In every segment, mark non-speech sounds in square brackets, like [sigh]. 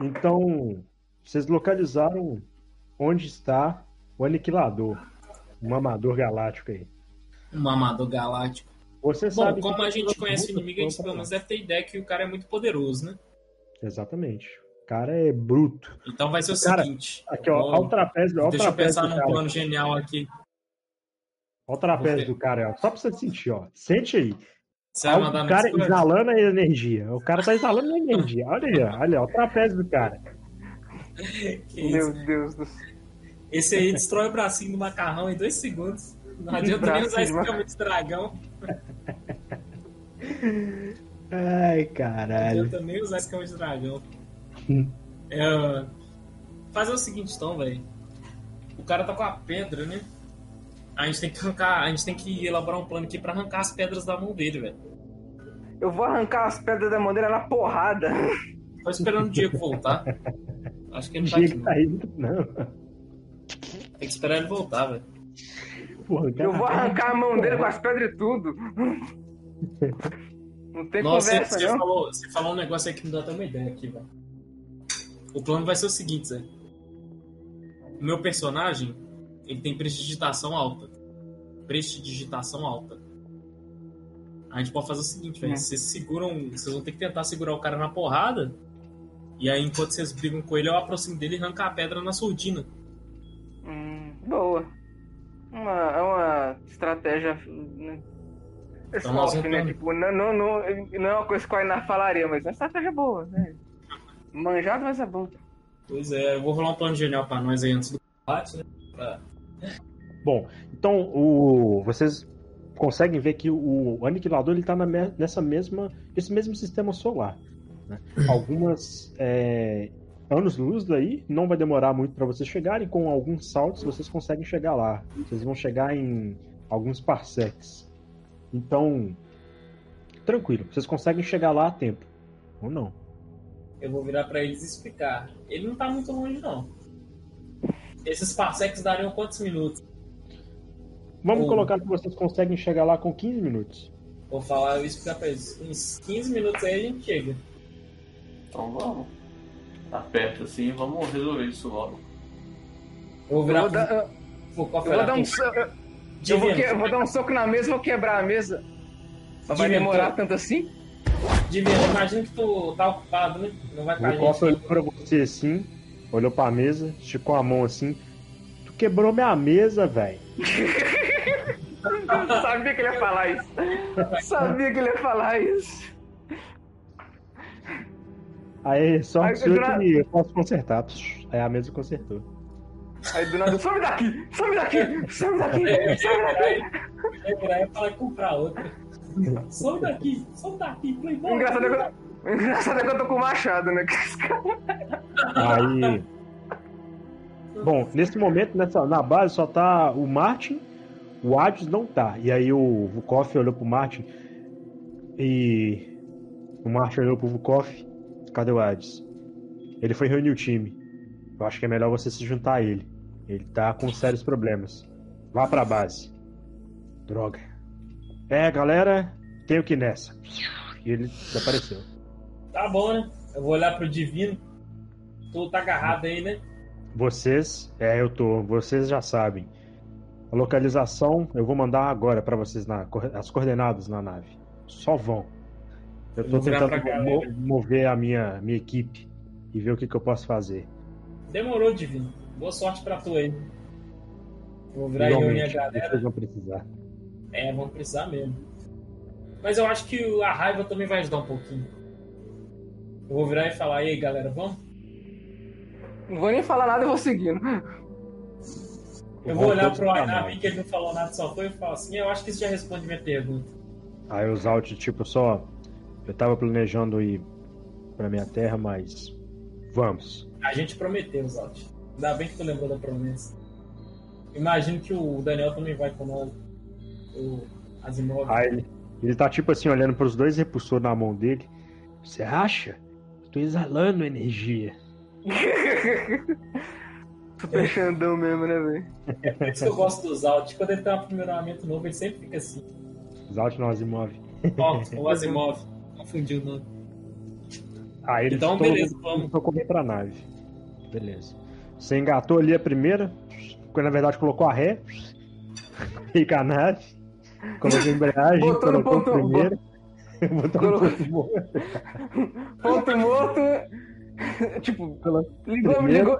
Então, vocês localizaram onde está o aniquilador, um amador galáctico aí. Um amador galáctico. Você Bom, sabe como a gente conhece o inimigo, a gente pelo menos deve ter ideia que o cara é muito poderoso, né? Exatamente. O cara é bruto. Então vai ser o Cara, seguinte. Aqui, ó, olha o trapézio, o Deixa eu trapézio pensar do num cara. plano genial aqui. Olha o trapézio do cara, ó. Só pra você sentir, ó. Sente aí. Você vai Olha mandar o no cara exalando a energia. O cara tá exalando a energia. [laughs] Olha aí, ó. Olha, o trapézio do cara. Que isso? Meu Deus do céu. Esse aí destrói o bracinho do macarrão em dois segundos. Não [laughs] adianta nem usar esse escama de dragão. Ai, Não caralho. adianta nem usar escama de dragão. Hum. É, fazer o seguinte então, velho. O cara tá com a pedra, né? A gente tem que arrancar, a gente tem que elaborar um plano aqui pra arrancar as pedras da mão dele, velho. Eu vou arrancar as pedras da madeira na porrada. [laughs] Tô esperando o Diego voltar. Acho que ele não tá Diego aqui, não. tá aí. Não. Tem que esperar ele voltar, velho. Eu vou cara. arrancar a mão dele com as pedras e tudo. Não tem Nossa, conversa, você, não. falou, você falou um negócio aí que me deu até uma ideia aqui, velho. O plano vai ser o seguinte, Zé. O meu personagem, ele tem prestidigitação alta. Prestidigitação alta. A gente pode fazer o seguinte, velho. Hum. Vocês seguram. Vocês vão ter que tentar segurar o cara na porrada. E aí, enquanto vocês brigam com ele, eu aproximo dele e arranco a pedra na surdina. Hum, boa. Uma, é uma estratégia. Né? Então né? Tipo, não, não, não, não é uma coisa que o Ainar falaria, mas é uma estratégia boa, né? Manjado, mas é bom. Pois é, eu vou rolar um plano genial pra nós aí antes do combate, né? Pra- Bom, então o, vocês conseguem ver que o aniquilador ele está nessa mesma, esse mesmo sistema solar. né? Algumas é, anos-luz daí não vai demorar muito para vocês chegarem. Com alguns saltos vocês conseguem chegar lá. Vocês vão chegar em alguns parsecs. Então, tranquilo. Vocês conseguem chegar lá a tempo ou não? Eu vou virar pra eles e explicar. Ele não tá muito longe, não. Esses parsecs dariam quantos minutos? Vamos Ou- colocar que vocês conseguem chegar lá com 15 minutos. Vou falar explicar pra eles. Uns 15 minutos aí a gente chega. Então vamos. Tá perto assim, vamos resolver isso logo. Eu vou Eu virar vou, pro... dar, eu, Vou, qual eu vou dar um, so- eu, vou, que- eu vou dar um soco na mesa e vou quebrar a mesa. Mas vai demorar tanto assim? Divino, imagina que tu tá ocupado, né? Não vai com a O gente. olhou pra você assim, olhou pra mesa, esticou a mão assim. Tu quebrou minha mesa, velho. [laughs] Sabia que ele ia falar isso. Sabia que ele ia falar isso. Aí, só Aí, do nada- que eu posso consertar. Aí a mesa consertou. Aí do nada, some daqui! Some daqui! Some daqui! É, Some daqui! E falar e comprar outra. Some daqui, some daqui, O playboy. engraçado é que eu, engraçado é que eu tô com o machado, né? Aí. Bom, nesse momento, nessa, na base só tá o Martin, o Hades não tá. E aí o Vukov olhou pro Martin e. O Martin olhou pro Vukov. Cadê o Hades? Ele foi reunir o time. Eu acho que é melhor você se juntar a ele. Ele tá com sérios problemas. Vá pra base. Droga. É, galera, tenho que ir nessa. E ele desapareceu. Tá bom, né? Eu vou olhar pro Divino. Tu tá agarrado aí, né? Vocês, é, eu tô. Vocês já sabem. A localização eu vou mandar agora pra vocês na, as coordenadas na nave. Só vão. Eu virar tentando mo- galera. mover a minha, minha equipe e ver o que, que eu posso fazer. Demorou, Divino. Boa sorte pra tu aí. Vou virar e reunir a Igualmente, galera. vocês vão precisar. É, vamos precisar mesmo. Mas eu acho que a raiva também vai ajudar um pouquinho. Eu vou virar e falar, e aí galera, vamos? Não vou nem falar nada, eu vou seguindo. Eu vou olhar pro nave. vi que ele não falou nada, só foi e falar assim, eu acho que isso já responde minha pergunta. Aí os alt, tipo, só. Eu tava planejando ir pra minha terra, mas. Vamos. A gente prometeu, Zalt. Ainda bem que tu lembrou da promessa. Imagino que o Daniel também vai com nós. O Asimov. Aí ele, ele tá tipo assim, olhando pros dois repulsores na mão dele. Você acha? Eu tô exalando energia. [laughs] Super Xandão mesmo, né, velho? É por isso que eu gosto do Zalt. Quando ele tem um aprimoramento novo, ele sempre fica assim. Os alt não Asimov. Ó, o Asimov. Confundiu o nome. Aí eles Então, todo beleza, vamos. a correr pra nave. Beleza. Você engatou ali a primeira, quando na verdade colocou a ré, [laughs] fica a nave, colocou a embreagem, Botou no colocou o ponto- primeiro, [laughs] botou no Colocou- ponto morto. Ponto morto. tipo, ligou, ligou.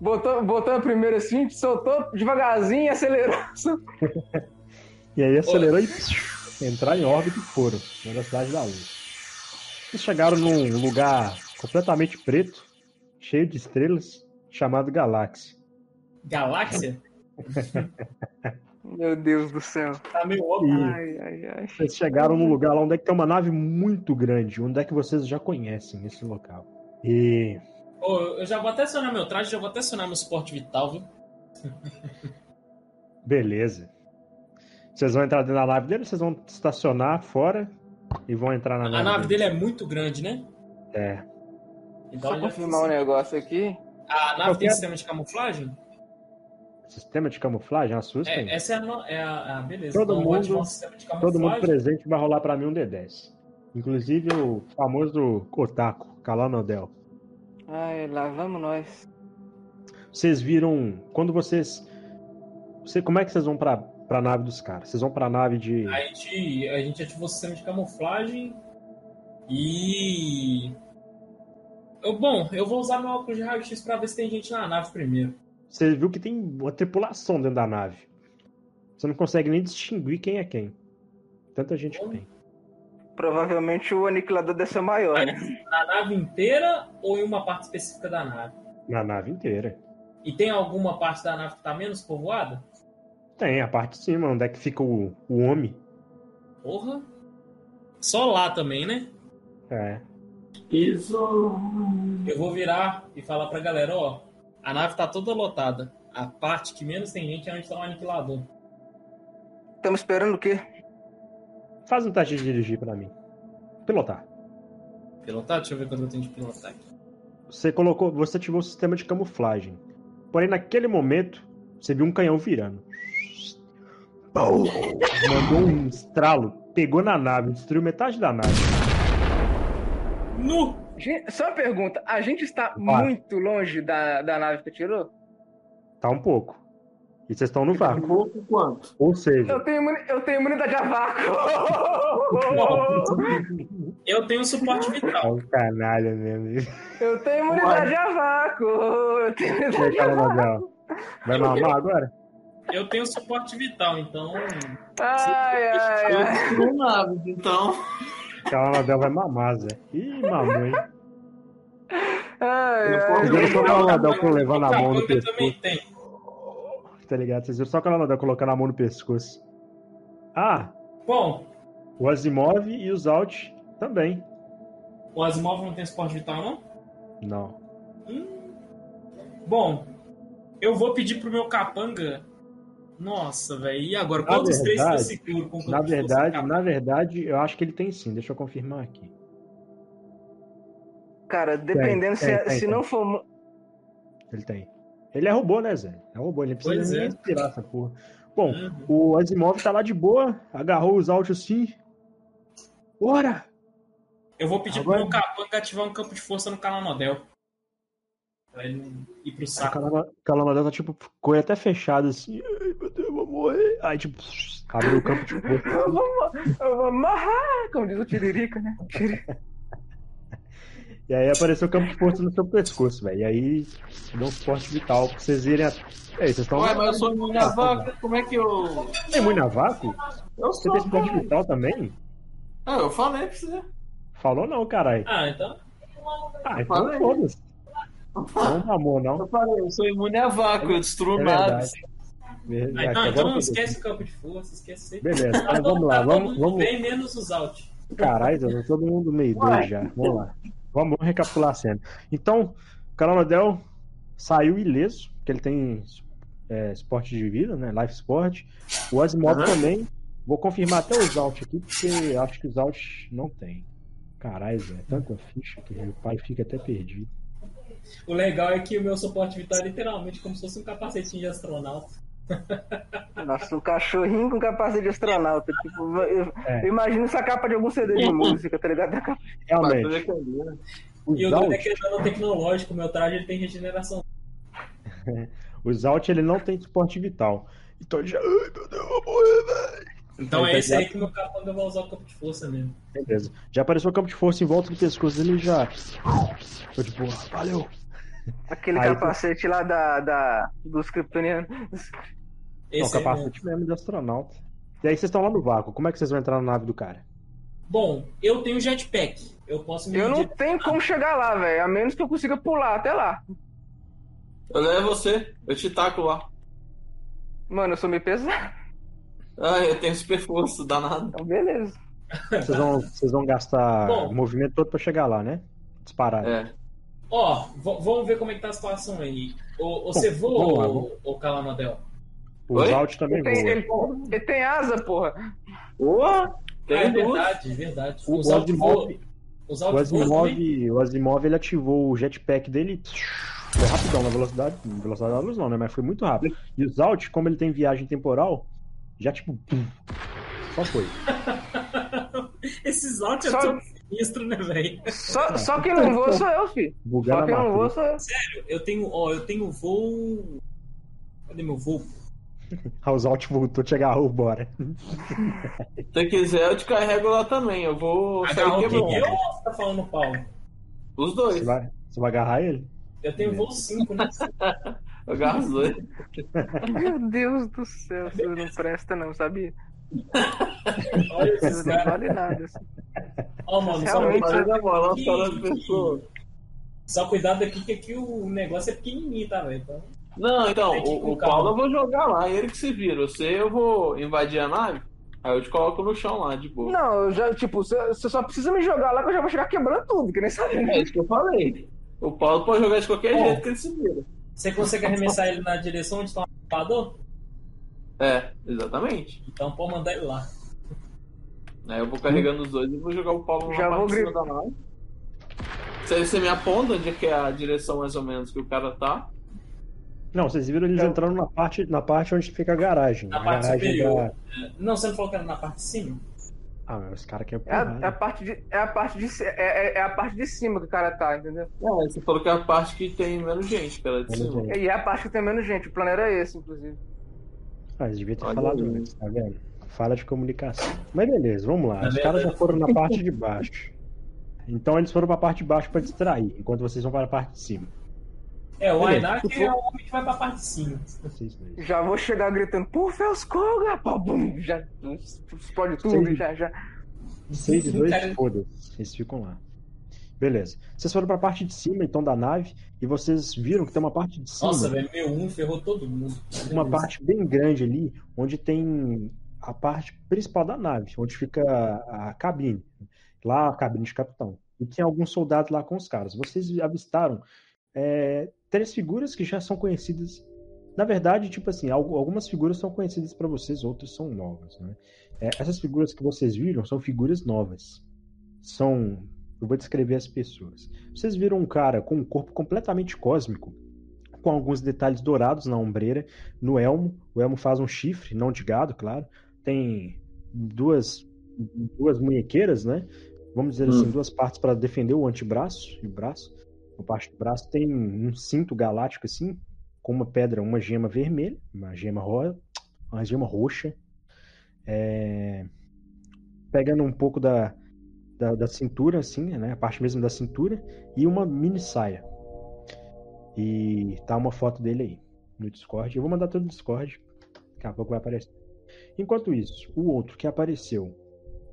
Botou, botou a primeira assim, soltou devagarzinho e acelerou. [laughs] E aí acelerou e entrar em órbita e foram, na velocidade da luz. Eles chegaram num lugar completamente preto, cheio de estrelas, chamado Galáxia. Galáxia? Meu Deus do céu. Tá meio óbvio. E Ai, ai, ai. eles chegaram num lugar lá onde é que tem uma nave muito grande, onde é que vocês já conhecem esse local. E Ô, eu já vou até acionar meu traje, já vou até acionar meu suporte vital, viu? beleza. Vocês vão entrar dentro da nave dele, vocês vão estacionar fora e vão entrar na A nave. nave dele é muito grande, né? É. Então Só confirmar um negócio aqui. A nave Qualquer- tem sistema de camuflagem? Sistema de camuflagem, assusta. É, essa é a, no- é a, a- beleza. Todo então, mundo- ativar um sistema de Todo mundo presente vai rolar pra mim um D10. Inclusive o famoso Otaku, Kalanodel. Ai, lá vamos nós. Vocês viram. Quando vocês. Você, como é que vocês vão pra, pra nave dos caras? Vocês vão pra nave de. A gente, a gente ativou o sistema de camuflagem e. Eu, bom, eu vou usar meu óculos de raio-x pra ver se tem gente na nave primeiro. Você viu que tem uma tripulação dentro da nave. Você não consegue nem distinguir quem é quem. Tanta gente que tem. Provavelmente o aniquilador deve ser maior, né? Na nave inteira ou em uma parte específica da nave? Na nave inteira. E tem alguma parte da nave que tá menos povoada? Tem, a parte de cima, onde é que fica o, o homem. Porra. Só lá também, né? É. Isso. Eu vou virar e falar pra galera, ó, a nave tá toda lotada. A parte que menos tem gente é onde tá o aniquilador. Estamos esperando o quê? Faz um teste de dirigir pra mim. Pilotar. Pilotar? Deixa eu ver quanto eu tenho de pilotar aqui. Você colocou. Você ativou o sistema de camuflagem. Porém, naquele momento, você viu um canhão virando. Pum! Mandou um estralo, pegou na nave, destruiu metade da nave. Nu! Gente, só uma pergunta. A gente está Vai. muito longe da, da nave que atirou? Tá um pouco. E vocês estão no vácuo. pouco quanto? Ou seja, Eu tenho, eu tenho imunidade a vácuo! Eu tenho suporte é vital. um canalha mesmo. Eu tenho imunidade a vácuo! Eu tenho imunidade a vácuo! Vai mamar agora? Eu tenho suporte vital, então. Ai, ai, Eu ai. destruo naves, então. Calanadel vai mamar, Zé. Ih, mamou, hein? ai, Eu ai. Viram só o Calanadel levando a mão no Eu pescoço, também tenho. Tá ligado? Vocês viram só o Calanadel colocando a mão no pescoço. Ah, Bom, o Asimov e os Alt também. o Asimov não tem suporte vital, não? Não. Bom, eu vou pedir pro meu capanga. Nossa, velho. E agora? Na Qual dos três que verdade- seguro com Na se verdade, na verdade, eu acho que ele tem sim. Deixa eu confirmar aqui. Cara, dependendo Tem, se, tem, se tem. não for. Ele tem. Ele é robô, né, Zé? É robô, ele precisa Pois nem é. respirar essa porra. Bom, Uhum. o Asimov tá lá de boa, agarrou os Alt assim. Bora! Eu vou pedir Agora- pro meu capanga ativar um campo de força no Calanodel. Pra ele não ir pro O saco. Calama- Calamadel tá tipo, com até fechado assim. Ai, meu Deus, eu vou morrer. Aí, tipo, abriu o campo de força. Eu vou, eu vou amarrar, como diz o Tiririca, né? Tiririca. E aí apareceu o campo de força no seu pescoço, velho. E aí deu um suporte vital pra vocês irem. A... Ei, vocês estão. Ué, mas eu sou imune à vaca, como é que eu. Tem muito na vácuo? Eu Você sou. tem suporte vital também? Ah, eu falei pra você. Falou não, caralho. Ah, então. Ah, então foda-se. Não amor, não. Eu falei, eu sou imune a vácuo, eu destruo É naves. verdade. Ah, então, então esquece o campo de força, esquece aí. Beleza, [laughs] então vamos lá. Vamos, vamos. Bem menos os alt. Caralho, todo mundo meio doido já. Vamos lá. Vamos recapitular a cena. Então, o Calanodel saiu ileso, porque ele tem é, esporte de vida, né? Life Sport. O Asimov Aham. também. Vou confirmar até os alt aqui, porque acho que os alt não tem. Caralho, Zé, tanta ficha que o pai fica até perdido. O legal é que o meu suporte vital é literalmente como se fosse um capacetinho de astronauta. Nossa, um cachorrinho com capacete de astronauta. Tipo, eu, É. eu imagino essa capa de algum CD de [laughs] música, tá ligado? Capa- Realmente, E o doido é que ele é nanotecnológico, meu traje ele tem regeneração. [laughs] o Zalt ele não tem suporte vital. Então ele já. Ai meu Deus, eu vou morrer, velho. Então é esse aí que meu capanga vai usar o campo de força mesmo. Beleza. Já apareceu o campo de força em volta do pescoço dele e já. Foi tipo, valeu. Aquele Aí- capacete lá da, da, dos kryptonianos. Não, Esse mesmo. capacete mesmo de astronauta. E aí vocês estão lá no vácuo. Como é que vocês vão entrar na nave do cara? Bom, eu tenho jetpack. Eu posso me Eu não medir- tenho como chegar lá, velho. A menos que eu consiga pular até lá. Eu levo você, eu te taco lá. Mano, eu sou meio pesado. Ah, eu tenho super força, danado. Então, beleza. Vocês vão, vocês vão gastar Bom. o movimento todo pra chegar lá, né? Disparar. É. Ó, vamos ver como é que tá a situação aí. Bom, você voa, vamos. o, o? Zalt também Ele tem, voa. ele, ele tem asa, porra. Boa! Ah, Tem é duas. verdade, é verdade. O O Zalt Asimov- voa. O? Asimov, o Asimov ele ativou o jetpack dele. Foi rapidão na velocidade. Velocidade da luz não, né? Mas foi muito rápido. E o Zalt, como ele tem viagem temporal, já tipo. pum, Só foi. [laughs] Esse Zalt é Só- tão sinistro, né, velho? Só, só quem não voa sou eu, filho. Bugando Só quem não voa sou eu. Eu tenho, ó, eu tenho voo. Cadê meu voo? Ah, o Zalt voltou, te agarrou, bora. Se você quiser, eu te carrego lá também. Eu vou sair quebrando. Eu ou você tá falando Paulo? Os dois. Você vai, você vai agarrar ele? Eu tenho voo 5, né? [laughs] Eu agarro os dois. Meu Deus do céu, você não presta não, sabia? [laughs] Olha esses não caras. vale nada. assim. Ó, mano, só, pessoas. só cuidado aqui que aqui o negócio é pequenininho, tá, velho? Então, Não, então, o, o. Paulo eu vou jogar lá, ele que se vira. Você eu vou invadir a nave, aí eu te coloco no chão lá, de boa. Não, eu já, tipo, você só precisa me jogar lá que eu já vou chegar quebrando tudo, que nem sabe. É isso que eu falei. O Paulo pode jogar de qualquer Bom. jeito que ele se vira. você consegue arremessar ele na direção onde tá o amador? É, exatamente. Então pode mandar ele lá. Aí eu vou carregando os dois e vou jogar o Paulo Já na vou cima da nave. Você, você me aponta onde é que é a direção mais ou menos que o cara tá. Não, vocês viram eles Eu- entrando na parte, na parte onde fica a garagem. Na a parte garagem superior. da- Não, você não falou que era na parte de cima? Ah, mas os caras querem É a, porrada. é a parte de, é a parte de, é, é- é a parte de cima que o cara tá, entendeu? É, você falou que é a parte que tem menos gente, que ela é de Menos cima. gente. E é a parte que tem menos gente. O plano era esse, inclusive. Ah, eles deviam ter Olha falado aí. antes, tá vendo? Falha de comunicação. Mas beleza, vamos lá. Tá Os vendo? caras já foram na parte de baixo. Então eles foram pra parte de baixo pra distrair, enquanto vocês vão para a parte de cima. É, o. Ainak é o homem que vai pra parte de cima. Já vou chegar gritando, por Felskoga! Pá, bum, Já explode tudo, Sim. já, já. Vocês Sim, dois, cara. foda-se. Eles ficam lá. Beleza. Vocês foram pra parte de cima, então, da nave, e vocês viram que tem uma parte de cima. Nossa, velho, meu 1 ferrou todo mundo. uma Beleza. parte bem grande ali, onde tem a parte principal da nave, onde fica a, a cabine. Lá a cabine de capitão. E tem alguns soldados lá com os caras. Vocês avistaram é, três figuras que já são conhecidas. Na verdade, tipo assim, al- algumas figuras são conhecidas para vocês, outras são novas. Né? É, essas figuras que vocês viram são figuras novas. São. Eu vou descrever as pessoas. Vocês viram um cara com um corpo completamente cósmico, com alguns detalhes dourados na ombreira, no elmo. O elmo faz um chifre, não de gado, claro. Tem duas, duas munhequeiras, né? Vamos dizer assim, duas partes para defender o antebraço e o braço. A parte do braço tem um cinto galáctico assim, com uma pedra, uma gema vermelha, uma gema rosa, uma gema roxa. É, Pegando um pouco da, da, da cintura, assim, né? A parte mesmo da cintura, e uma mini saia. E tá uma foto dele aí no Discord. Eu vou mandar tudo no Discord. Daqui a pouco vai aparecer. Enquanto isso, o outro que apareceu.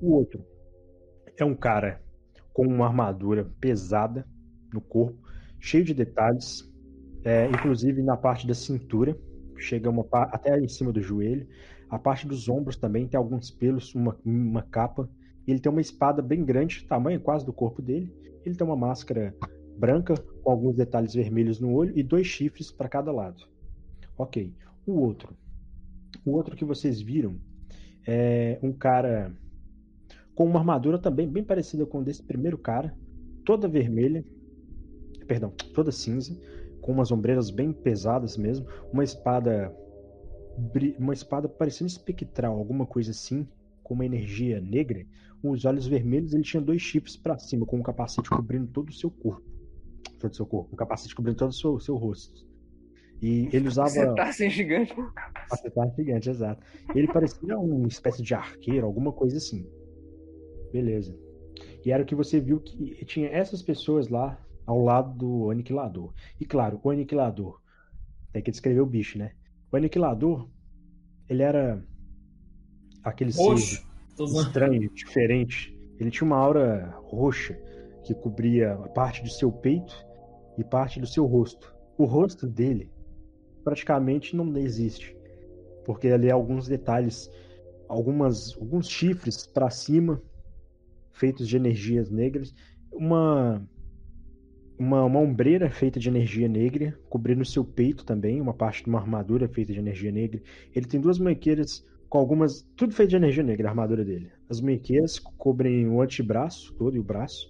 O outro é um cara com uma armadura pesada no corpo, cheio de detalhes, é, inclusive na parte da cintura, chega uma, até em cima do joelho. A parte dos ombros também tem alguns pelos, uma, uma capa. Ele tem uma espada bem grande, tamanho quase do corpo dele. Ele tem uma máscara branca com alguns detalhes vermelhos no olho e dois chifres para cada lado. Ok. O outro. O outro que vocês viram é um cara com uma armadura também bem parecida com a desse primeiro cara, toda vermelha, perdão, toda cinza, com umas ombreiras bem pesadas mesmo, uma espada uma espada parecendo espectral, alguma coisa assim, com uma energia negra. Os olhos vermelhos, ele tinha dois chifres pra cima, com um capacete cobrindo todo o seu corpo. Todo o seu corpo, um capacete cobrindo todo o seu, seu rosto. E ele usava. Assim gigante. Capacete gigante, exato. Ele parecia uma espécie de arqueiro, alguma coisa assim. Beleza. E era o que você viu que tinha essas pessoas lá ao lado do aniquilador. E claro, o aniquilador. Tem que descrever o bicho, né? O aniquilador, ele era aquele ser estranho, diferente. Ele tinha uma aura roxa que cobria a parte do seu peito e parte do seu rosto. O rosto dele praticamente não existe, porque ali há alguns detalhes, algumas, alguns chifres para cima, feitos de energias negras, uma uma, uma ombreira feita de energia negra, cobrindo seu peito também, uma parte de uma armadura feita de energia negra. Ele tem duas manqueiras com algumas. Tudo feito de energia negra, a armadura dele. As manqueiras cobrem o antebraço todo e o braço.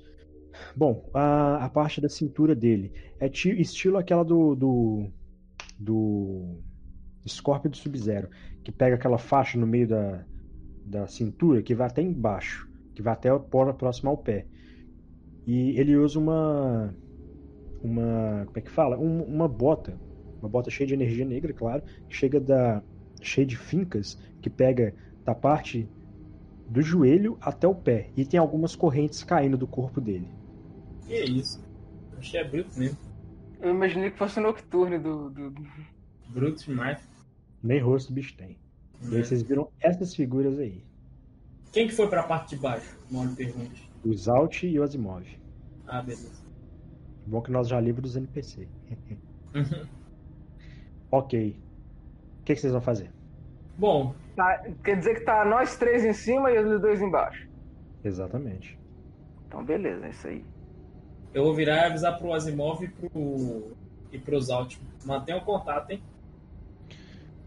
Bom, a, a parte da cintura dele é ti- estilo aquela do. do. do do Sub-Zero, que pega aquela faixa no meio da, da cintura que vai até embaixo, que vai até próximo ao pé. E ele usa uma. Uma. Como é que fala? Um- uma bota. Uma bota cheia de energia negra, claro. que Chega da. cheia de fincas, que pega da parte do joelho até o pé. E tem algumas correntes caindo do corpo dele. Que isso? Achei é bruto mesmo. Eu imaginei que fosse o Nocturne do. do... Bruto demais. Nem rosto o bicho tem. E aí vocês viram essas figuras aí. Quem que foi pra parte de baixo? Mano, pergunte. O Zalt e o Asimov. Ah, beleza. Bom que nós já livros dos [laughs] NPC. ok. O que, que vocês vão fazer? Bom, Tá, quer dizer que tá nós três em cima e os dois embaixo. Exatamente. Então, beleza, é isso aí. eu vou virar e avisar pro Asimov e pro. e pros Alt. Mantenha o contato, hein?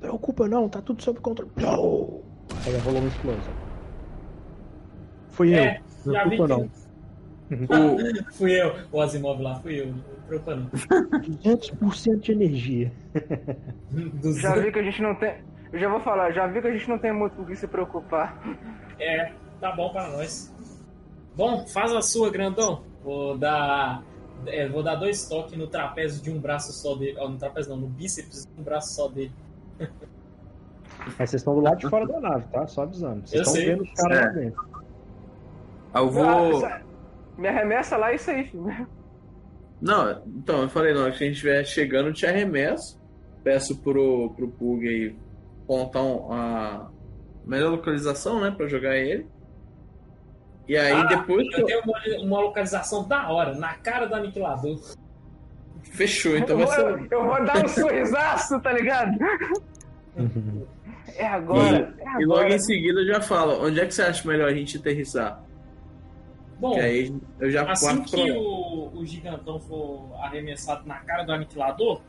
Preocupa não, tá tudo sob controle. Não! Aí rolou uma explosão. Fui É, eu. já vi Preocupa que- não. [laughs] Fui eu, o Asimov lá, fui eu. Não preocupa não. 200% de energia. [laughs] Já vi que a gente não tem. Eu já vou falar, já vi que a gente não tem muito com o que se preocupar. É, tá bom pra nós. Bom, faz a sua, grandão. Vou dar. é, vou dar dois toques no trapézio de um braço só dele. Ó, no trapézio não, no bíceps de um braço só dele. Mas vocês estão do lado de fora da nave, tá? Só avisando. Vocês Eu estão sei. vendo os caras É. lá dentro. Ah, Eu Ah, vou. essa- Me arremessa lá isso aí, filho. Não, então, eu falei, não, se a gente estiver chegando, eu te arremesso. Peço pro, pro Pug aí contar um- a melhor localização, né, pra jogar ele. E aí Ah, depois Eu tenho uma, uma localização da hora, na cara do aniquilador. Fechou, então eu, vai vou, ser. eu vou dar um sorrisaço, tá ligado? É agora. é E logo agora. em seguida eu já falo, onde é que você acha melhor a gente aterrissar? Bom, Que aí eu já assim que o, o gigantão for arremessado na cara do aniquilador,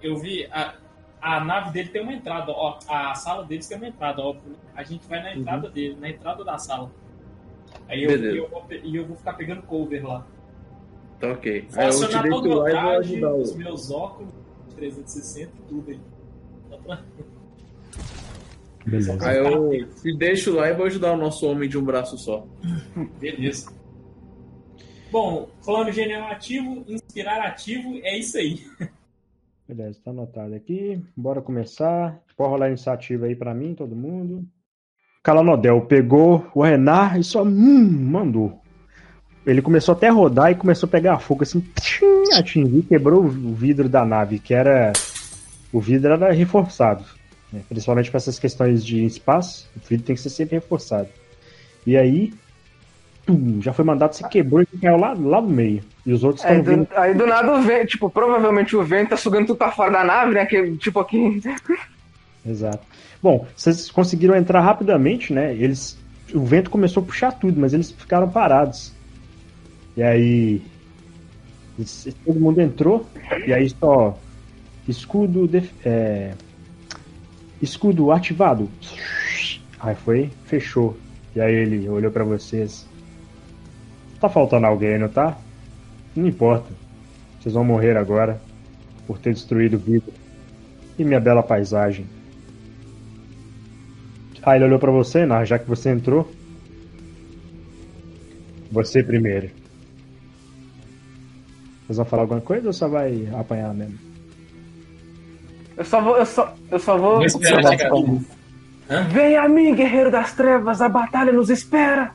eu vi. A, a nave dele tem uma entrada, ó. A sala deles tem uma entrada, óbvio. A gente vai na entrada dele, na entrada da sala. Aí eu, Beleza. e eu, vou, eu vou ficar pegando cover lá. Tá ok. Vou Aí eu te acionar todo o deixo lá e vou ajudar os meus óculos, 360 e tudo aí. Pra- Beleza. Aí eu te deixo lá e vou ajudar o nosso homem de um braço só. Beleza. Bom, plano genial ativo, inspirar ativo, é isso aí. Beleza, tá anotado aqui. Bora começar. Pode rolar a iniciativa aí pra mim, todo mundo. Calanodel pegou o Renar e só hum, mandou. Ele começou até a rodar e começou a pegar fogo assim, tchim, quebrou o vidro da nave, que era. O vidro era reforçado. né? Principalmente para essas questões de espaço, o vidro tem que ser sempre reforçado. E aí, tum, já foi mandado, se quebrou e caiu lá, lá no meio. E os outros estão vindo. do, aí do nada o vento, tipo, provavelmente o vento tá sugando tudo pra fora da nave, né? Que, tipo aqui. Exato. Bom, vocês conseguiram entrar rapidamente, né? Eles, o vento começou a puxar tudo, mas eles ficaram parados. E aí, eles- todo mundo entrou e aí só escudo, def- é, escudo ativado. Aí foi, fechou. E aí ele olhou pra vocês. Tá faltando alguém, não tá? Não importa. Vocês vão morrer agora por ter destruído o vidro e minha bela paisagem. Ah, ele olhou pra você, não, já que você entrou. Você primeiro. Vocês vão falar alguma coisa ou só vai apanhar mesmo? Eu só vou. Eu só, eu só vou. Vem a mim, guerreiro das trevas, a batalha nos espera!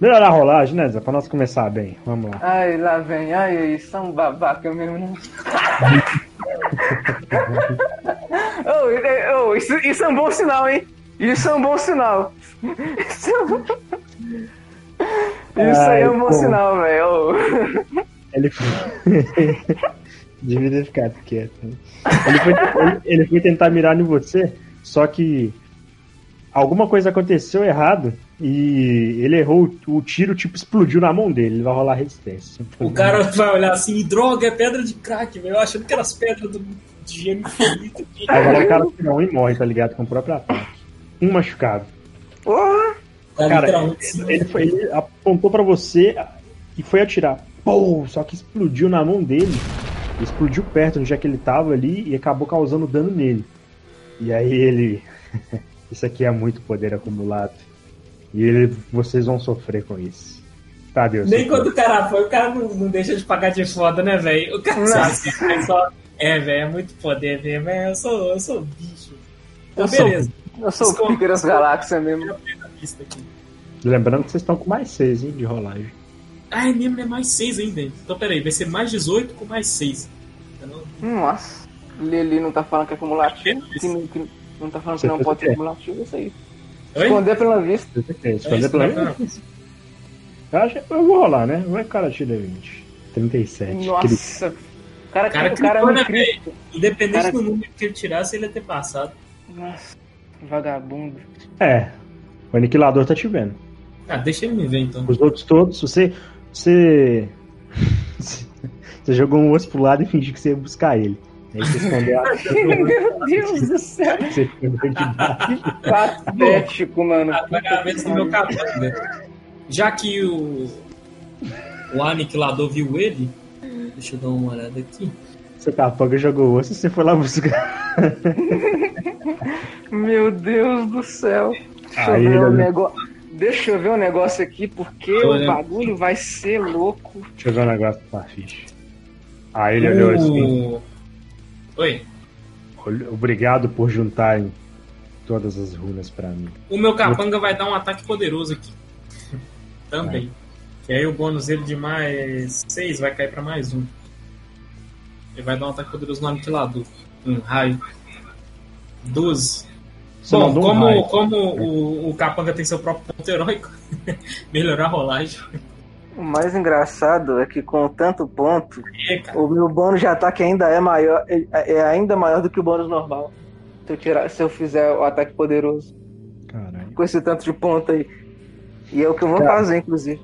Melhorar a rolagem, né, Zé? Pra nós começar bem. Vamos lá. Ai, lá vem, ai, ai, são babaca mesmo, né? [laughs] oh, oh, isso, isso é um bom sinal, hein? Isso é um bom sinal. Isso, é um- Isso aí é um bom Ai, pô. sinal, velho. Oh. Ele foi. [laughs] Devia ter ficado quieto. Ele foi, ele- ele foi tentar mirar em você, só que alguma coisa aconteceu errado e ele errou o, tiro, tipo, explodiu na mão dele. Ele vai rolar resistência. O cara vai olhar assim, droga, é pedra de crack, velho. Eu achando que eram as pedras do, de gêmeo infinito. Agora o cara não e morre, tá ligado? Com o próprio ataque. Um machucado. Porra! Tá Cara. Ele, foi, ele apontou pra você e foi atirar. Pô, só que explodiu na mão dele. Explodiu perto onde é que ele tava ali e acabou causando dano nele. E aí ele. [laughs] isso aqui é muito poder acumulado. E ele, vocês vão sofrer com isso. Tá, Deus. Nem quando o cara foi, o cara não, não deixa de pagar de foda, né, velho? O cara assim, é só. É, velho, é muito poder, velho. mas Eu sou, eu sou bicho. Então, Eu sou- beleza. Eu sou o pique das galáxias mesmo. Lembrando que vocês estão com mais 6, hein, de rolagem. Ah, é mesmo, é mais 6 ainda. Então, peraí, vai ser mais 18 com mais 6. Nossa. Lili não tá falando que é cumulativo. Que não, que não tá falando que não pode ser cumulativo, isso aí. Oi? Esconder pela vista. É esconder isso, pela né? Eu, acho, eu vou rolar, né? Vai que o cara tira 20. 37. Cri- Nossa. O cara, cara o cara é um né, crítico. Independente Cara- do número que ele tirasse, ele ia ter passado. Nossa. Vagabundo. É. O aniquilador tá te vendo. Ah, deixa ele me ver então. Os outros todos, você. Você. [laughs] Você jogou um osso pro lado e fingiu que você ia buscar ele. Aí você escondeu a. [laughs] Meu Deus do céu. Você escondeu debaixo. Patético, mano. É a vez do meu capanga. Já que o. O aniquilador viu ele. Deixa eu dar uma olhada aqui. Seu capanga jogou osso e você foi lá buscar. [laughs] Meu Deus do céu. Deixa Aí eu ver um. Deixa eu ver um negócio aqui, porque o bagulho vai ser louco. Deixa eu ver um negócio pra ficha. Aí ele olhou assim. Oi. Obrigado por juntarem todas as runas pra mim. O meu capanga vai dar um ataque poderoso aqui. [laughs] Também. E aí o bônus dele de mais 6 vai cair pra mais um. Ele vai dar um ataque poderoso no aniquilador. Um raio. 12. Você Bom, mandou um como, como o, o capanga tem seu próprio ponto heróico, [laughs] melhorar a rolagem. O mais engraçado é que com tanto ponto, E, cara, o meu bônus de ataque ainda é maior, é é ainda maior do que o bônus normal. Se eu, tirar, se eu fizer o ataque poderoso Caralho. com esse tanto de ponto aí. E é o que eu vou Cara. fazer, inclusive.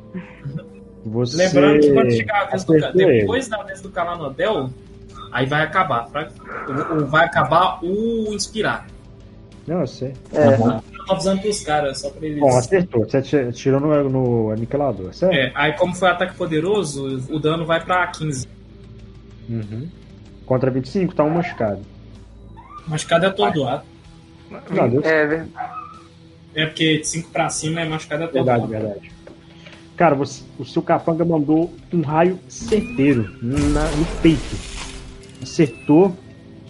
Você. Lembrando que quando chegar a vez do depois da vez do Calanodel, aí vai acabar. o- Vai acabar o inspirar. Não, eu sei. É, Eu tô avisando pros caras, só pra eles. Bom, acertou. Você tirou no, no aniquilador, certo? É, aí como foi ataque poderoso, o dano vai pra 15. Uhum. Contra 25, tá um machucado. Machucado é atordoado. Não, Deus. é, ver- É porque de 5 pra cima é machucado é Verdade, atordoado. verdade. Cara, você- o seu capanga mandou um raio certeiro na- no peito. Acertou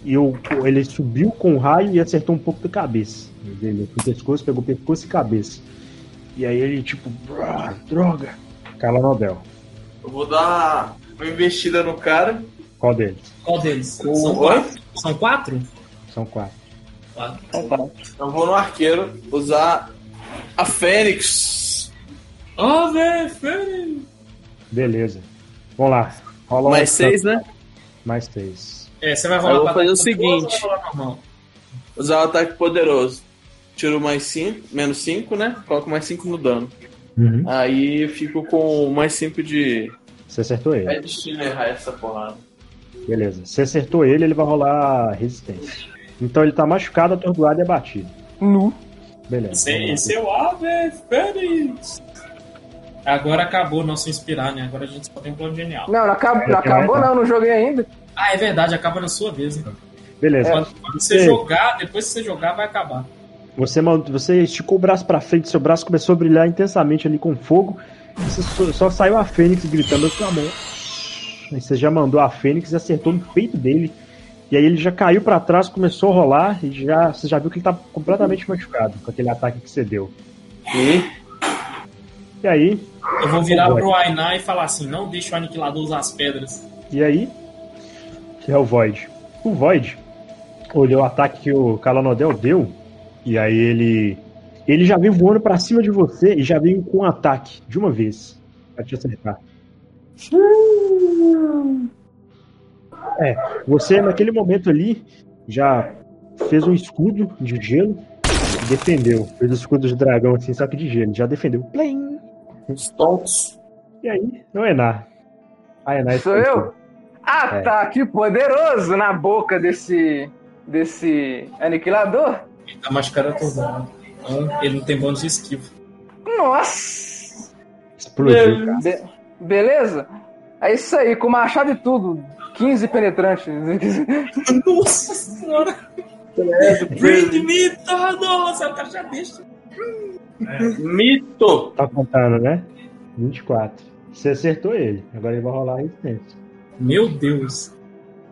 e o, ele subiu com o raio e acertou um pouco da cabeça. Ele com o pescoço, pegou pescoço e cabeça. E aí ele, tipo, "Ah, droga. Cala Nobel. Eu vou dar uma investida no cara. Qual deles? Qual deles? O- São quatro? São quatro? São quatro. Quatro. então tá. Eu vou no arqueiro usar a Fênix. Ó, velho, velho. Beleza. Vamos lá. Rola um Mais seis, né? Mais seis. É, você vai Eu rolar vou pra fazer o seguinte. Usar o ataque poderoso. Tiro mais 5, menos 5, né? Coloco mais 5 no dano. Uhum. Aí eu fico com mais 5 de. Você acertou ele. É destino errar essa porrada. Beleza. Se acertou ele, ele vai rolar resistência. Então ele tá machucado, atordoado e abatido. Nu. Beleza. Esse, é o Ave Fênix. Agora acabou o nosso inspirar, né? Agora a gente só tem um plano genial. Não, não, acabou, não acabou não, não joguei ainda. Ah, é verdade, acaba na sua vez. Né? Beleza. Quando, quando você Sim. jogar, depois que você jogar, vai acabar. Você, você esticou o braço pra frente, seu braço começou a brilhar intensamente ali com fogo. E você só, só saiu a Fênix gritando com a mão. Aí você já mandou a Fênix e acertou no peito dele. E aí ele já caiu pra trás, começou a rolar e já, você já viu que ele tá completamente machucado com aquele ataque que você deu. E E aí, Eu vou virar pro Ainá e falar assim: não deixa o aniquilador usar as pedras. E aí, que é o Void. O Void olhou o ataque que o Calanodel deu, e aí ele ele já veio voando pra cima de você e já veio com um ataque de uma vez pra te acertar. É, você naquele momento ali já fez um escudo de gelo e defendeu. Fez o escudo de dragão assim, que de gelo, já defendeu. Plim! os tontos. E aí, o Enar. A Enar Sou está eu? Ataque poderoso na boca desse. desse aniquilador. Ele tá machucado atordoado. Então, ele não tem bônus de esquiva. Nossa! Explodiu, cara. Be- beleza? É isso aí, com machado e tudo. 15 penetrantes. [laughs] Nossa senhora! Bring me Nossa, o cara já deixa. Mito! Tá contando, né? 24. Você acertou ele. Agora ele vai rolar a resistência. Meu Deus.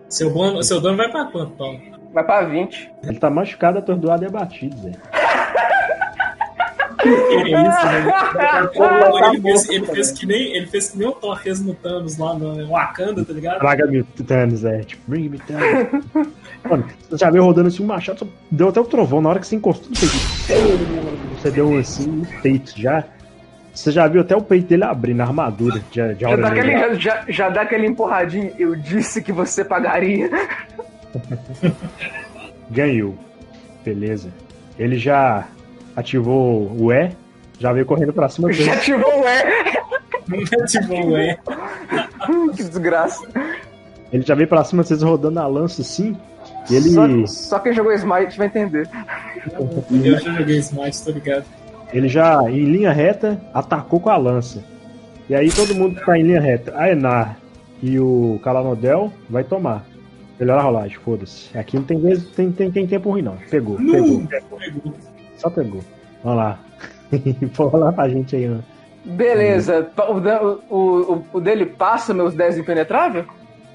Seu, bônus, seu dano vai pra quanto, Paulo? Vai pra 20. Ele tá machucado, atordoado e abatido, Zé. Que isso, né? [laughs] tá ele, fez, ele, fez que nem, ele fez que nem o Thor fez no Thanos lá no Wakanda, tá ligado? Traga-me Thanos, é. Tipo, bring me Thanos. Mano, você já veio rodando assim um machado, só deu até o trovão na hora que você encostou no peito. Você deu assim no peito já. Você já viu até o peito dele abrir na armadura de, de Já dá, aquele, já, já- já dá aquele empurradinho. Eu disse que você pagaria. [laughs] Ganhou. Beleza. Ele já ativou o E, já veio correndo pra cima dele. Já ativou o E. [laughs] tipo, é. [laughs] Que desgraça. Ele já veio pra cima, vocês rodando a lança assim. E ele, Só, só quem jogou Smite vai entender. Eu já joguei Smite, tô ligado. Ele já, em linha reta, atacou com a lança. E aí todo mundo que tá em linha reta, a Enar e o Calanodel, vai tomar. Melhor a rolagem, foda-se. Aqui não tem, vez, tem, tem, tem tempo ruim, não. Pegou, pegou, Pegou. só pegou. Vamos lá. [laughs] Vou rolar pra gente aí, ó. Beleza. O, o, o, o dele passa meus 10 impenetrável?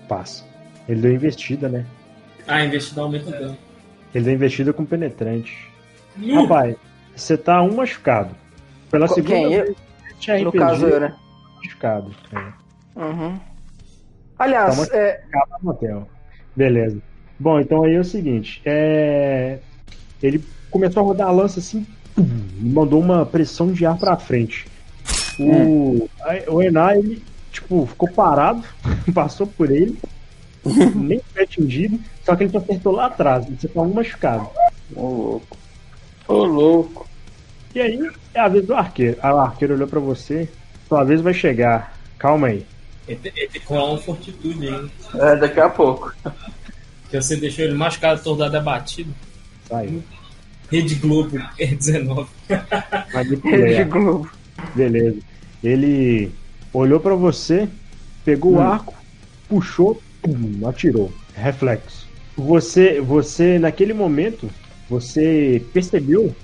Passa. Ele deu investida, né? Ah, investidor aumenta o dano. Ele deu investida com penetrante. Nu! Rapaz, você tá um machucado. Pela segunda quem? Eu? vez, No RPG caso, eu, né? machucado. É. Uhum. Aliás, Tá, é, Acaba no hotel. Beleza. Bom, então aí é o seguinte. É... Ele começou a rodar a lança assim pum, e mandou uma pressão de ar pra frente. O, aí, o Enar, ele tipo, ficou parado, [laughs] passou por ele, [laughs] nem foi atingido, só que ele te acertou lá atrás, você tá um machucado. Ô louco. Ô louco. E aí é a vez do arqueiro. Aí o arqueiro olhou pra você, sua vez vai chegar. Calma aí. Ele, com uma fortitude aí. É, daqui a pouco. Que você deixou ele machucado, atordoado e abatido. Saiu. Rede Globo R19. Manipulei. [laughs] Rede Globo. Beleza. Ele olhou pra você, pegou o arco, puxou, pum, atirou. Reflexo. Você, você naquele momento, você percebeu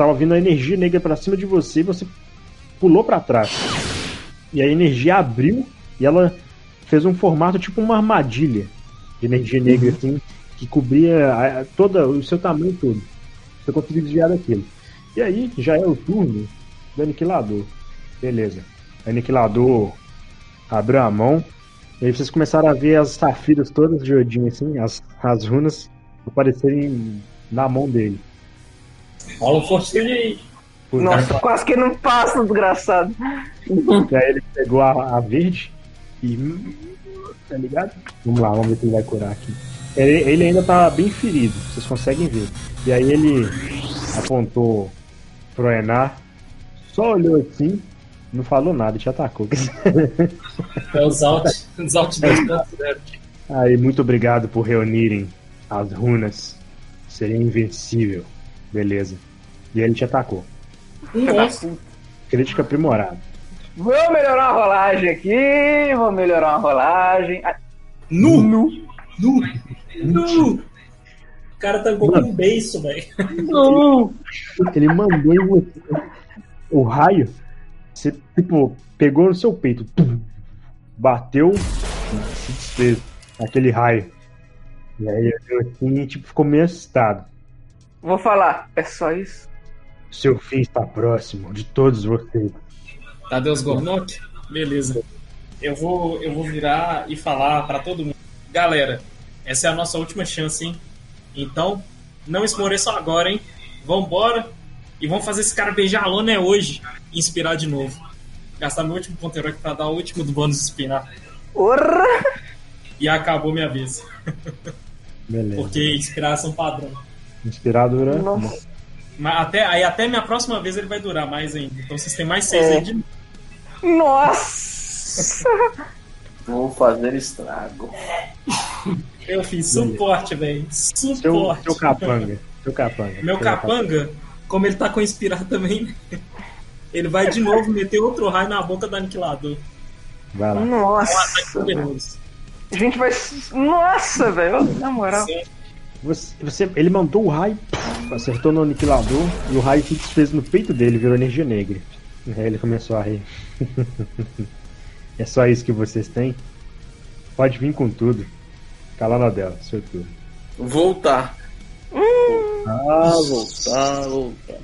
que tava vindo a energia negra pra cima de você e você pulou pra trás. E a energia abriu e ela fez um formato tipo uma armadilha de energia negra assim, que cobria a- toda o seu tamanho todo. Você conseguiu desviar daquilo. E aí já é o turno do aniquilador. Beleza. O aniquilador abriu a mão. E aí vocês começaram a ver as safiras todas de Odin, assim, as, as runas aparecerem na mão dele. Rola um aí. Por- Nossa, quase que não passa, desgraçado. E aí ele pegou a, a verde e. Tá ligado? Vamos lá, vamos ver se ele vai curar aqui. Ele, ele ainda tá bem ferido, vocês conseguem ver. E aí ele apontou pro Enar, só olhou assim, não falou nada, te atacou. [laughs] É os alt, os alt 2.0. Aí, muito obrigado por reunirem as runas. Seria invencível. Beleza. E ele te atacou. Nossa. Crítica aprimorada. Vou melhorar a rolagem aqui. Vou melhorar a rolagem. Ah, Nu! Nu. Nu! Nu! cara tancou com um beiço, velho. Não! Ele mandou em você. O raio, você, tipo, pegou no seu peito. tum, bateu, se desfez. Aquele raio. E aí eu assim, tipo, ficou meio assustado. Vou falar, é só isso. Seu fim está próximo de todos vocês. Tadeus Gornok? Beleza. Eu vou, eu vou virar e falar pra todo mundo. Galera, essa é a nossa última chance, hein? Então, não esmoreçam agora, hein? Vambora e vamos fazer esse cara beijar a lona é hoje e inspirar de novo. Gastar meu último ponto heróico pra dar o último do bônus inspirar. Orra! E acabou minha vez. Beleza. Porque inspiração padrão. Inspiradora. Nossa. Mas até, aí até minha próxima vez ele vai durar mais ainda. Então vocês têm mais seis É. aí de Nossa! Vou fazer estrago. Eu fiz suporte, velho. Seu, Suporte. seu capanga. Seu capanga. Meu Seu capanga, como ele tá com inspirar também, ele vai de novo meter outro raio na boca do aniquilador. Vai lá. Nossa! Poderoso. A gente vai. Nossa, velho! Na moral. Sim. Você, você- ele mandou o raio, acertou no aniquilador e o raio se desfez no peito dele, virou energia negra. Aí ele começou a rir. [laughs] é só isso que vocês têm? Pode vir com tudo. Calando dela, seu turno. Voltar. Ah, voltar, voltar.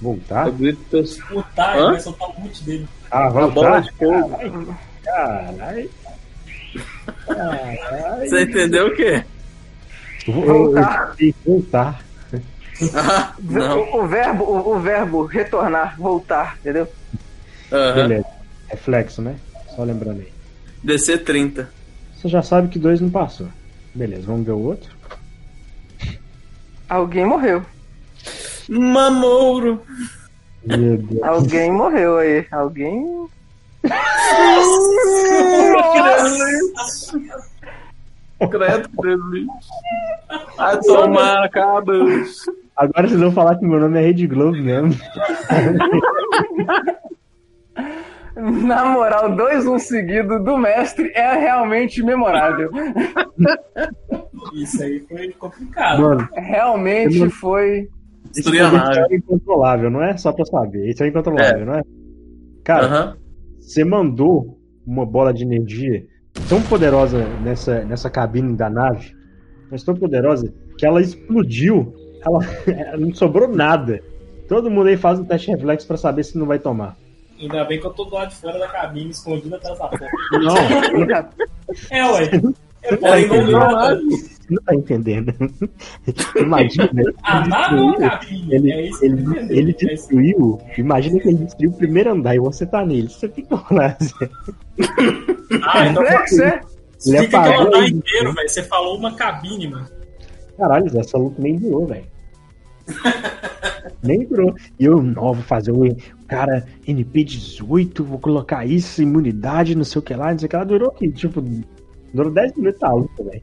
Voltar? Grito teus- O Ty Hã? vai soltar o ult dele. Ah, A bola voltar? de fogo. Caralho. Caralho. Você entendeu o quê? Eu- eu- Voltar. voltar. [laughs] Não. O, o verbo, o, o verbo retornar, voltar, entendeu? Aham. Beleza. Reflexo, né? Só lembrando aí. DC 30. Você já sabe que dois não passou. Beleza, vamos ver o outro. Alguém morreu. Mamouro. Meu Deus. Alguém morreu aí. Alguém. Credo, Deus. A tomar cabos. Agora vocês vão falar que meu nome é Rede Globo mesmo. [laughs] Na moral, 2-1 seguido do mestre é realmente memorável. Isso aí foi complicado. Mano, Realmente não- foi. nave. é incontrolável, não é? Só pra saber. Isso é incontrolável, não é? Cara, você mandou uma bola de energia tão poderosa nessa, nessa cabine da nave, mas tão poderosa, que ela explodiu. Ela, [laughs] não sobrou nada. Todo mundo aí faz um teste reflexo pra saber se não vai tomar. Ainda bem que eu tô do lado de fora da cabine, escondido atrás da porta. [laughs] Não, É, ué. É, porém, não você não tá entendendo. [laughs] Imagina, né? A nave ou a cabine? Ele, é ele, ele É destruiu. Imagina que ele destruiu o primeiro andar e você tá nele. Você fica lá. Ah, então Reflexo, é? Ele fica que apagou eu andar isso, inteiro, velho. Você falou uma cabine, mano. Caralho, essa luta nem durou, velho. nem durou. E eu, não, vou fazer o cara NP18, vou colocar isso, imunidade, não sei o que lá, não sei o que lá. Durou aqui, tipo, durou 10 minutos a luta, velho.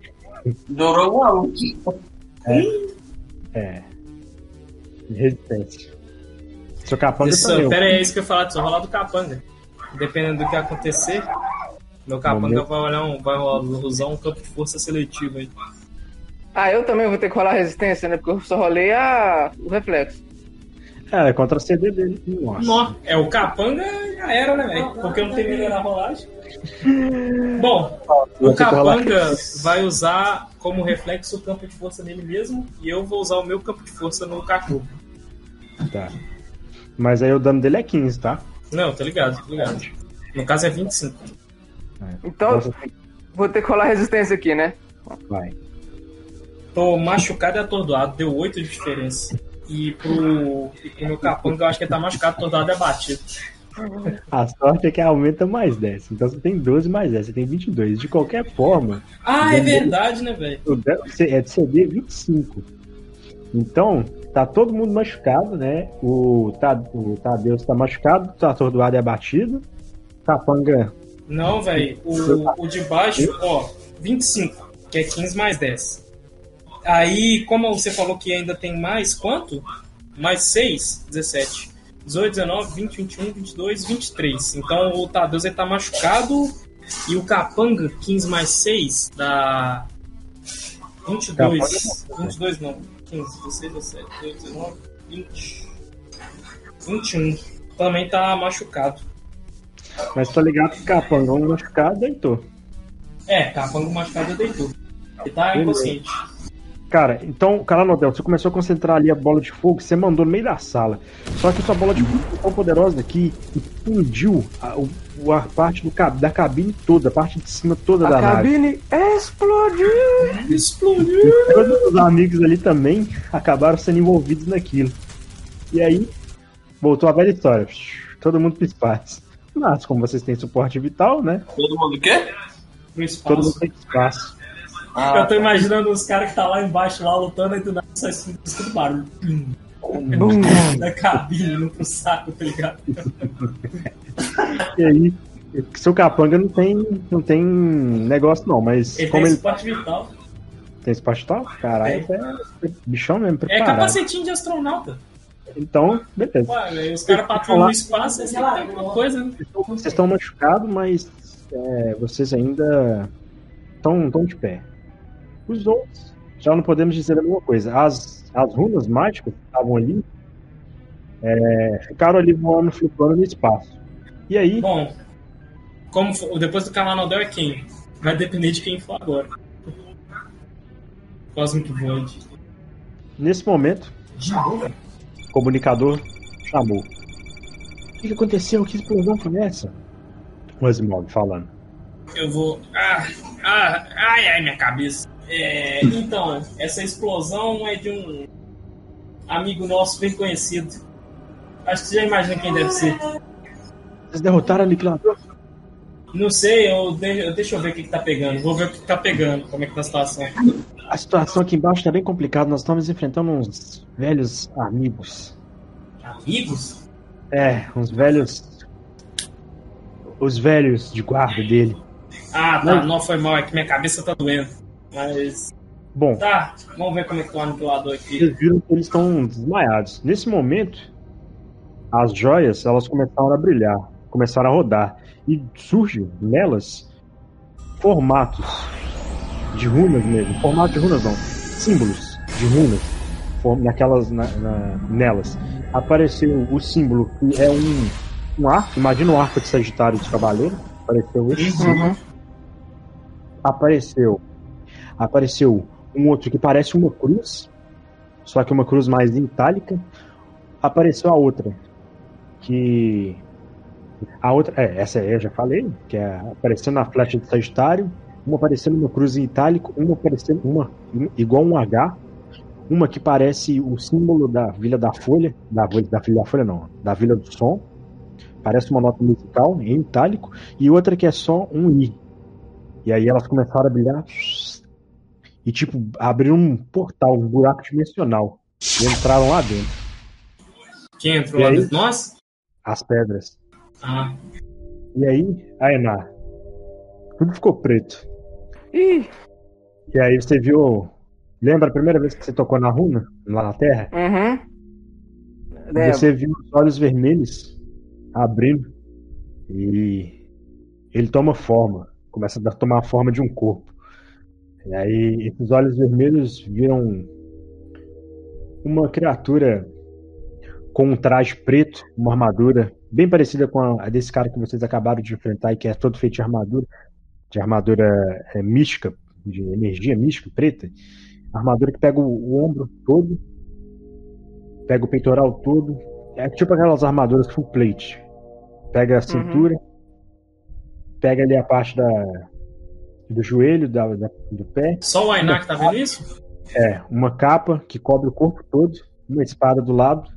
Durou uma última. É. Resistência. Seu capanga Isso, também. pera aí, é isso que eu ia falar, só rolar do capanga. Dependendo do que acontecer, meu capanga Momento. vai, olhar um, vai rolar- usar um campo de força seletivo aí. Ah, eu também vou ter que rolar resistência, né? Porque eu só rolei a... o reflexo. É, é contra a CD dele. Nossa. Nó, é, o capanga já era, né, velho? Porque eu não terminei na rolagem. Bom, o capanga vai usar como reflexo o campo de força nele mesmo e eu vou usar o meu campo de força no Kaku. Tá. Mas aí o dano dele é 15, tá? Não, tô ligado, tô ligado. No caso é 25. Então, você tem- vou ter que rolar resistência aqui, né? Vai. Tô machucado e atordoado, deu 8 de diferença. E pro, e pro meu capanga eu acho que ele tá machucado, atordoado e abatido. A sorte é que aumenta mais 10. Então você tem 12 mais 10, você tem 22. De qualquer forma, Ah, é verdade, né, velho? é de CD 25. Então, tá todo mundo machucado, né? O, Ta- o Tadeus tá machucado, tá atordoado e abatido. Capanga, Não, velho. O, o de baixo, ó, 25, que é 15 mais 10. Aí, como você falou que ainda tem mais quanto? Mais 6, 17. 18, 19, 20, 21, 22, 23. Então o Tadeus ele tá machucado e o Capanga, 15 mais 6, dá 22. 22 não. 15, 16, 17, 18, 19, 20. 21. Também tá machucado. Mas tô ligado que capangão machucado deitou. É, capango machucado deitou. Ele tá Beleza. inconsciente. Cara, então, Calanodel, você começou a concentrar ali a bola de fogo, você mandou no meio da sala. Só que sua bola de fogo foi tão poderosa que fundiu a, o- a parte do, da cabine toda, a parte de cima toda A da nave. cabine explodiu! Explodiu! Todos os amigos ali também acabaram sendo envolvidos naquilo. E aí, voltou a velha história. Todo mundo espaço. Mas, como vocês têm suporte vital, né? Todo mundo quer? Pro Todo mundo espaço. tem espaço. Ah, Eu tô imaginando os caras que tá lá embaixo, lá lutando, e do nada só escuta o barulho. Bum. Da [laughs] cabine, indo pro saco, tá ligado? E aí, seu capanga não tem, não tem negócio não, mas Ele como tem ele suporte vital. tem suporte vital, caralho, é bichão mesmo, É preparado. capacetinho de astronauta. Então, beleza. Ué, aí os caras patrulham no espaço, assim, tem alguma coisa, né? Vocês estão machucados, mas é, vocês ainda estão, de pé. Os outros, já não podemos dizer a mesma coisa. As, as runas mágicas que estavam ali é, ficaram ali voando, flutuando no espaço. E aí, Bom, como for- depois do Calanodel é quem? Vai depender de quem for agora. Cosmic Void. nesse momento, De novo? O comunicador chamou. O que que aconteceu? Que explosão foi essa? O Asimov falando. Eu vou. Ah, ah, ai, ai, minha cabeça. É, então, essa explosão é de um amigo nosso bem conhecido. Acho que você já imagina quem deve ser. Vocês derrotaram o aniquilador? Não sei, eu, de- eu- deixa eu ver o que, que tá pegando. Vou ver o que, que tá pegando, como é que tá a situação. A situação aqui embaixo está bem complicada. Nós estamos enfrentando uns velhos amigos. Amigos? É, uns velhos. Os velhos de guarda dele. Ah, tá, Não. não foi mal, é que minha cabeça tá doendo. Mas. Bom, Tá, vamos ver como é que tá o aniquilador aqui. vocês viram que eles estão desmaiados. Nesse momento, as joias elas começaram a brilhar, começaram a rodar. E surge nelas formatos de runas mesmo. Formato de runas não. Símbolos de runas. Naquelas, na- na- nelas. Apareceu o símbolo que é um, um arco. Imagina o arco de Sagitário de Cavaleiro. Apareceu esse símbolo. Uhum. apareceu apareceu um outro que parece uma cruz, só que uma cruz mais itálica. Apareceu a outra que a outra, é, essa aí eu já falei, que é aparecendo na flecha de Sagitário, uma aparecendo uma cruz em itálico, uma aparecendo uma igual um H, uma que parece o símbolo da Vila da Folha, da, da Vila da Folha não, da Vila do Som. Parece uma nota musical em itálico e outra que é só um I, e aí elas começaram a brilhar. E tipo, abriram um portal, um buraco dimensional. E entraram lá dentro. Quem entrou E lá aí? dentro? Nós? As pedras. Ah, E aí, Aená, tudo ficou preto. Ih, E aí você viu. Lembra a primeira vez que você tocou na runa? Lá na Terra? uhum. E. Você viu os olhos vermelhos abrindo. E ele toma forma. Começa a tomar a forma de um corpo. E aí, esses olhos vermelhos viram uma criatura com um traje preto, uma armadura bem parecida com a desse cara que vocês acabaram de enfrentar e que é todo feito de armadura, de armadura é, mística, de energia mística preta. Armadura que pega o, o ombro todo, pega o peitoral todo. É tipo aquelas armaduras full plate. Pega a cintura, pega ali a parte da, do joelho, da, da- do pé. só o Ainá que tá vendo isso? É, uma capa que cobre o corpo todo, uma espada do lado.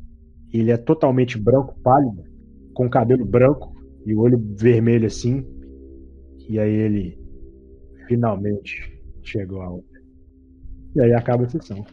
Ele é totalmente branco, pálido, com cabelo branco e o olho vermelho assim. E aí ele finalmente chegou a hora. E aí acaba a sessão.